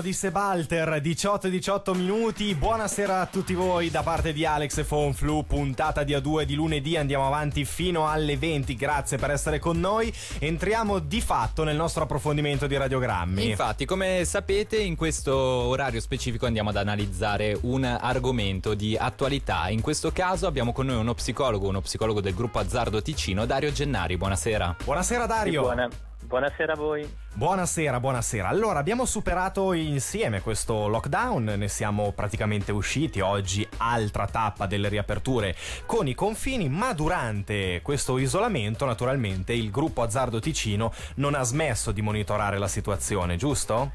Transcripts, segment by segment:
di Sebalter 18 18 minuti. Buonasera a tutti voi da parte di Alex e Fonflu puntata di A2 di lunedì. Andiamo avanti fino alle 20 grazie per essere con noi. Entriamo di fatto nel nostro approfondimento di radiogrammi. Infatti come sapete in questo orario specifico andiamo ad analizzare un argomento di attualità. In questo caso abbiamo con noi uno psicologo uno psicologo del gruppo Azzardo Ticino Dario Gennari. Buonasera. Buonasera Dario. Buona. Buonasera a voi. Buonasera, buonasera. Allora, abbiamo superato insieme questo lockdown, ne siamo praticamente usciti. Oggi altra tappa delle riaperture con i confini, ma durante questo isolamento, naturalmente, il gruppo Azzardo Ticino non ha smesso di monitorare la situazione, giusto?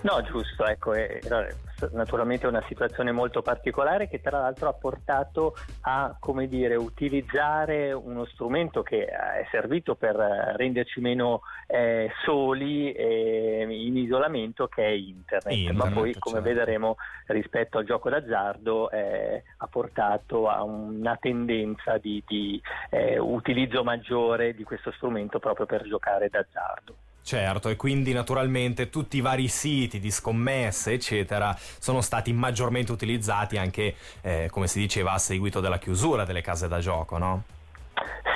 No, giusto, ecco, è, naturalmente una situazione molto particolare che tra l'altro ha portato a, come dire, utilizzare uno strumento che è servito per renderci meno eh, soli e in isolamento che è internet, internet ma poi come certo. vedremo rispetto al gioco d'azzardo eh, ha portato a una tendenza di, di eh, utilizzo maggiore di questo strumento proprio per giocare d'azzardo. Certo, e quindi naturalmente tutti i vari siti di scommesse, eccetera, sono stati maggiormente utilizzati anche, eh, come si diceva, a seguito della chiusura delle case da gioco, no?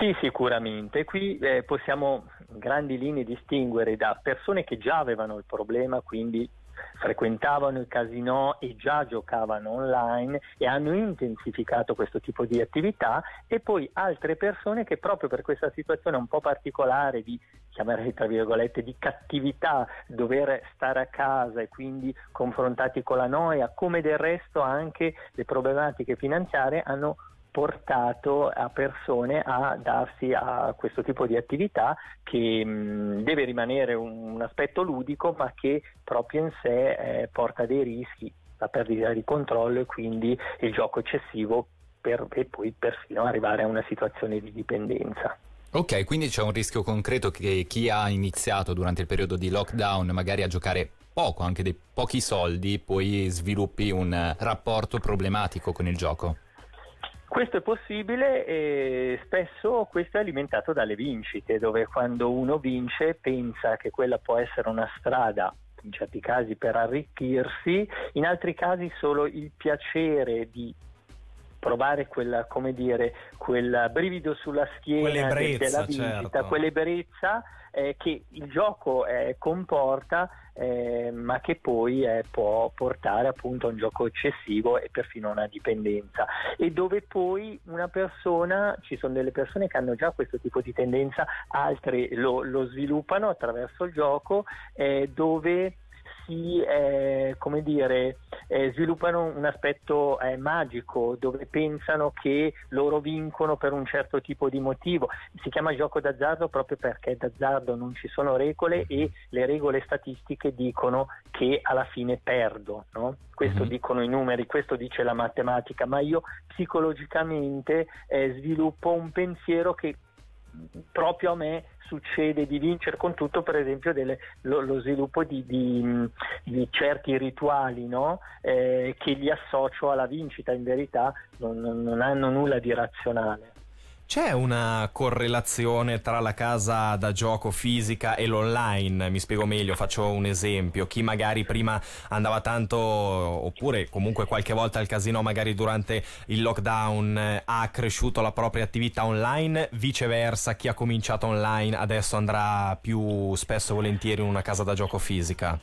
Sì, sicuramente. Qui eh, possiamo in grandi linee distinguere da persone che già avevano il problema, quindi frequentavano il casino e già giocavano online e hanno intensificato questo tipo di attività e poi altre persone che proprio per questa situazione un po' particolare di chiamerei tra virgolette di cattività, dover stare a casa e quindi confrontati con la noia, come del resto anche le problematiche finanziarie hanno portato a persone a darsi a questo tipo di attività che mh, deve rimanere un, un, aspetto ludico ma che proprio in sé eh, porta dei rischi, la perdita di controllo e quindi il gioco eccessivo per, e poi persino arrivare a una situazione di dipendenza. Ok, quindi c'è un rischio concreto che chi ha iniziato durante il periodo di lockdown magari a giocare poco, anche dei pochi soldi, poi sviluppi un rapporto problematico con il gioco. Questo è possibile e spesso questo è alimentato dalle vincite, dove quando uno vince pensa che quella può essere una strada in certi casi per arricchirsi, in altri casi solo il piacere di provare quella, come dire, quel brivido sulla schiena della vincita, certo. quell'ebbrezza eh, che il gioco eh, comporta eh, ma che poi eh, può portare appunto a un gioco eccessivo e perfino a una dipendenza. E dove poi una persona, ci sono delle persone che hanno già questo tipo di tendenza, altre lo, lo sviluppano attraverso il gioco eh, dove si eh, come dire, eh, sviluppano un aspetto eh, magico dove pensano che loro vincono per un certo tipo di motivo. Si chiama gioco d'azzardo proprio perché d'azzardo non ci sono regole e le regole statistiche dicono che alla fine perdo. No? Questo mm-hmm. dicono i numeri, questo dice la matematica, ma io psicologicamente eh, sviluppo un pensiero che proprio a me succede di vincere con tutto per esempio delle, lo, lo, sviluppo di, di, di certi rituali no? eh, che li associo alla vincita in verità non, non hanno nulla di razionale c'è una correlazione tra la casa da gioco fisica e l'online? Mi spiego meglio, faccio un esempio. Chi magari prima andava tanto, oppure comunque qualche volta al casino, magari durante il lockdown, ha cresciuto la propria attività online, viceversa, chi ha cominciato online adesso andrà più spesso e volentieri in una casa da gioco fisica?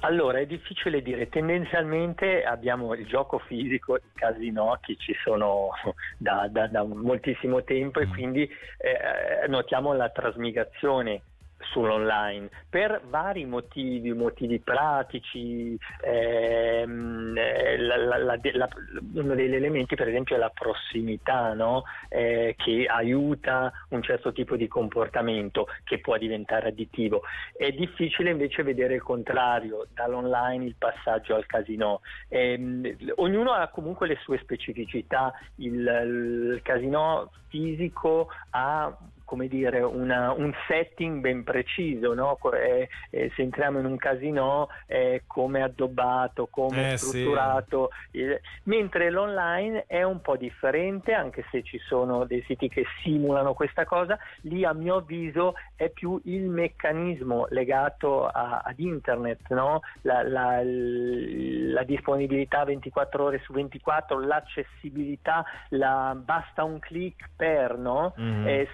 Allora, è difficile dire, tendenzialmente abbiamo il gioco fisico, i casino che ci sono da, da, da moltissimo tempo e mm. quindi eh, notiamo la trasmigrazione sull'online per vari motivi, motivi pratici, ehm, eh, la, la, la, uno degli elementi per esempio è la prossimità no? eh, che aiuta un certo tipo di comportamento che può diventare additivo. È difficile invece vedere il contrario, dall'online il passaggio al casino. Eh, ognuno ha comunque le sue specificità, il, il casino fisico ha come dire, una, un setting ben preciso, no? eh, eh, se entriamo in un casino eh, come addobbato, come strutturato, sì. mentre l'online è un po' differente, anche se ci sono dei siti che simulano questa cosa, lì a mio avviso è più il meccanismo legato a, ad internet, no? la, la, la, disponibilità 24 ore su 24, l'accessibilità, la, basta un click per, no? mm-hmm. eh,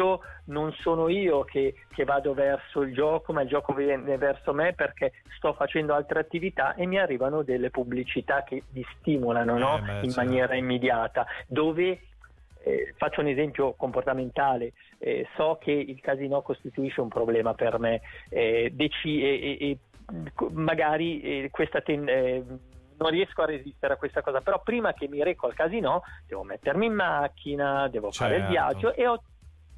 spesso non sono io che, che, vado verso il gioco, ma il gioco viene verso me perché sto facendo altre attività e mi arrivano delle pubblicità che mi stimolano no? eh beh, in certo. maniera immediata, dove eh, faccio un esempio comportamentale, eh, so che il casino costituisce un problema per me eh, deci- e, e, magari eh, questa ten- eh, non riesco a resistere a questa cosa, però prima che mi reco al casino devo mettermi in macchina, devo certo. fare il certo. viaggio e ho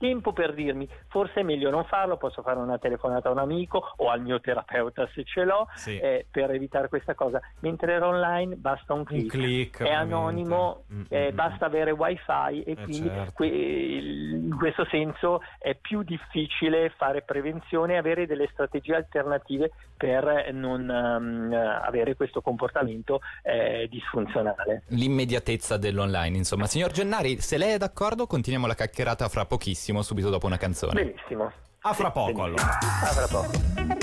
tempo per dirmi forse è meglio non farlo, posso fare una telefonata a un amico o al mio terapeuta se ce l'ho sì. eh, per evitare questa cosa. Mentre era online basta un clic, un click è anonimo, mm-hmm. eh, basta avere wifi e eh quindi certo. que- in questo senso è più difficile fare prevenzione e avere delle strategie alternative per non um, avere questo comportamento eh, disfunzionale. L'immediatezza dell'online, insomma. Signor Gennari, se lei è d'accordo continuiamo la chiacchierata fra pochissimo benissimo subito dopo una canzone. Benissimo. A fra poco benissimo. allora. A fra poco.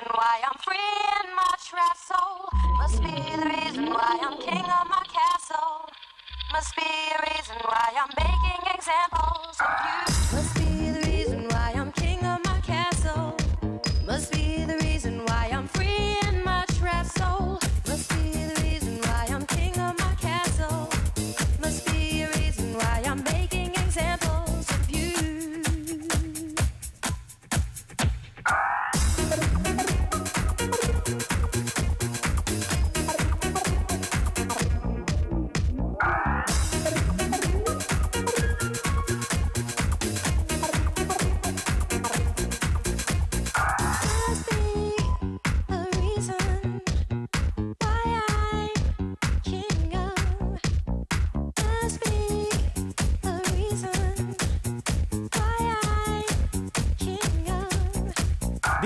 reason why I'm free in my trapped soul. Must be the reason why I'm king of my castle. Must be the reason why I'm big.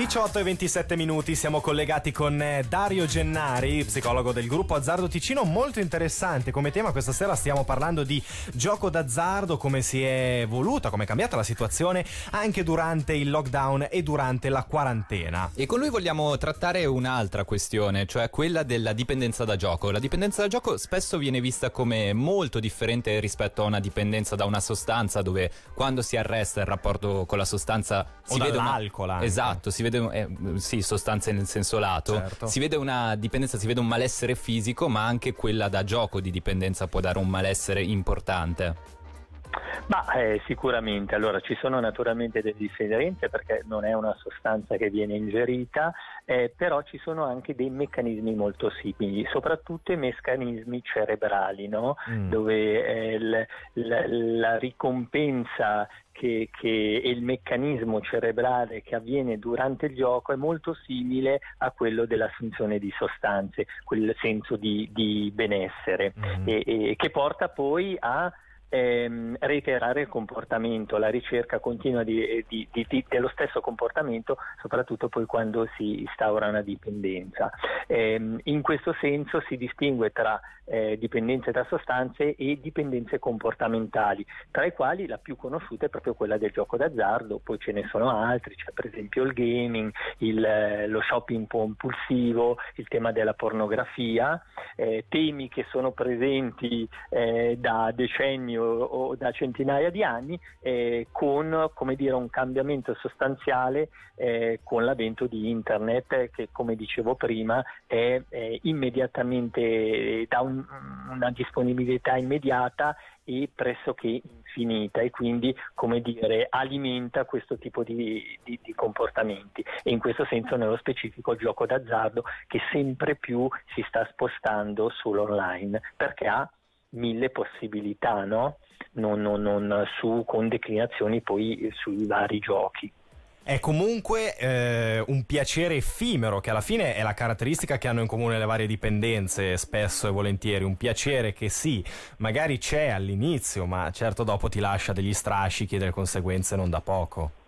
18 e 27 minuti siamo collegati con eh, Dario Gennari, psicologo del gruppo Azzardo Ticino, molto interessante come tema. Questa sera stiamo parlando di gioco d'azzardo, come si è evoluta, come è cambiata la situazione anche durante il lockdown e durante la quarantena. E con lui vogliamo trattare un'altra questione, cioè quella della dipendenza da gioco. La dipendenza da gioco spesso viene vista come molto differente rispetto a una dipendenza da una sostanza dove quando si arresta il rapporto con la sostanza si o vede una... Esatto, si vede, eh, sì, sostanze nel senso lato, certo. si vede una dipendenza, si vede un malessere fisico, ma anche quella da gioco di dipendenza può dare un malessere importante. Ma eh, sicuramente, allora ci sono naturalmente delle differenze perché non è una sostanza che viene ingerita, eh, però ci sono anche dei meccanismi molto simili, soprattutto i meccanismi cerebrali, no? mm. dove eh, l, la, la ricompensa che, che, e il meccanismo cerebrale che avviene durante il gioco è molto simile a quello dell'assunzione di sostanze, quel senso di, di benessere, mm. e, e, che porta poi a ehm, reiterare il comportamento, la ricerca continua di, di, di, dello stesso comportamento, soprattutto poi quando si instaura una dipendenza. Eh, in questo senso si distingue tra eh, dipendenze da sostanze e dipendenze comportamentali, tra i quali la più conosciuta è proprio quella del gioco d'azzardo, poi ce ne sono altri, c'è per esempio il gaming, il, eh, lo shopping compulsivo, il tema della pornografia, eh, temi che sono presenti eh, da decenni o, o, da centinaia di anni eh, con dire, un cambiamento sostanziale eh, con l'avvento di internet che come dicevo prima è immediatamente da un una disponibilità immediata e pressoché infinita e quindi come dire, alimenta questo tipo di, di, di, comportamenti. E in questo senso nello specifico il gioco d'azzardo che sempre più si sta spostando sull'online perché ha mille possibilità no? non, non, non su, con declinazioni poi sui vari giochi. È comunque eh, un piacere effimero, che alla fine è la caratteristica che hanno in comune le varie dipendenze, spesso e volentieri. Un piacere che sì, magari c'è all'inizio, ma certo dopo ti lascia degli strascichi e delle conseguenze non da poco.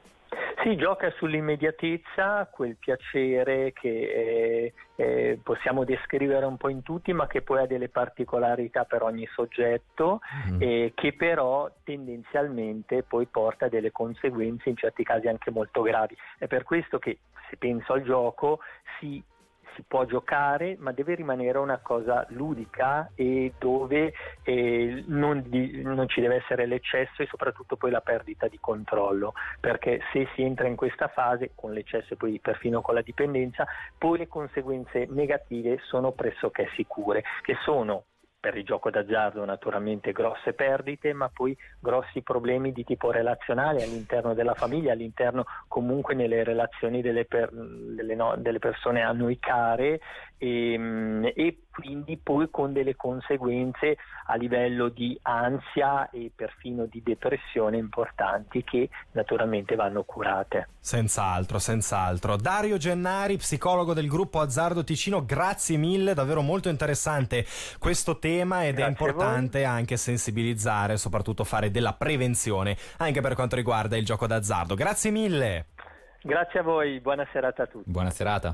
Si gioca sull'immediatezza, quel piacere che eh, eh, possiamo descrivere un po' in tutti, ma che poi ha delle particolarità per ogni soggetto, mm. eh, che però tendenzialmente poi porta a delle conseguenze in certi casi anche molto gravi. È per questo che se penso al gioco si si può giocare, ma deve rimanere una cosa ludica e dove eh, non, di, non, ci deve essere l'eccesso e soprattutto poi la perdita di controllo, perché se si entra in questa fase con l'eccesso e poi perfino con la dipendenza, poi le conseguenze negative sono pressoché sicure, che sono per il gioco d'azzardo naturalmente grosse perdite, ma poi grossi problemi di tipo relazionale all'interno della famiglia, all'interno comunque nelle relazioni delle, per, delle, no, delle persone a noi care e, ehm, e, quindi poi con delle conseguenze a livello di ansia e perfino di depressione importanti che naturalmente vanno curate. Senz'altro, senz'altro. Dario Gennari, psicologo del gruppo Azzardo Ticino, grazie mille, davvero molto interessante questo tema ed grazie è importante anche sensibilizzare, soprattutto fare della prevenzione anche per quanto riguarda il gioco d'azzardo. Grazie mille. Grazie a voi, buona serata a tutti. Buona serata.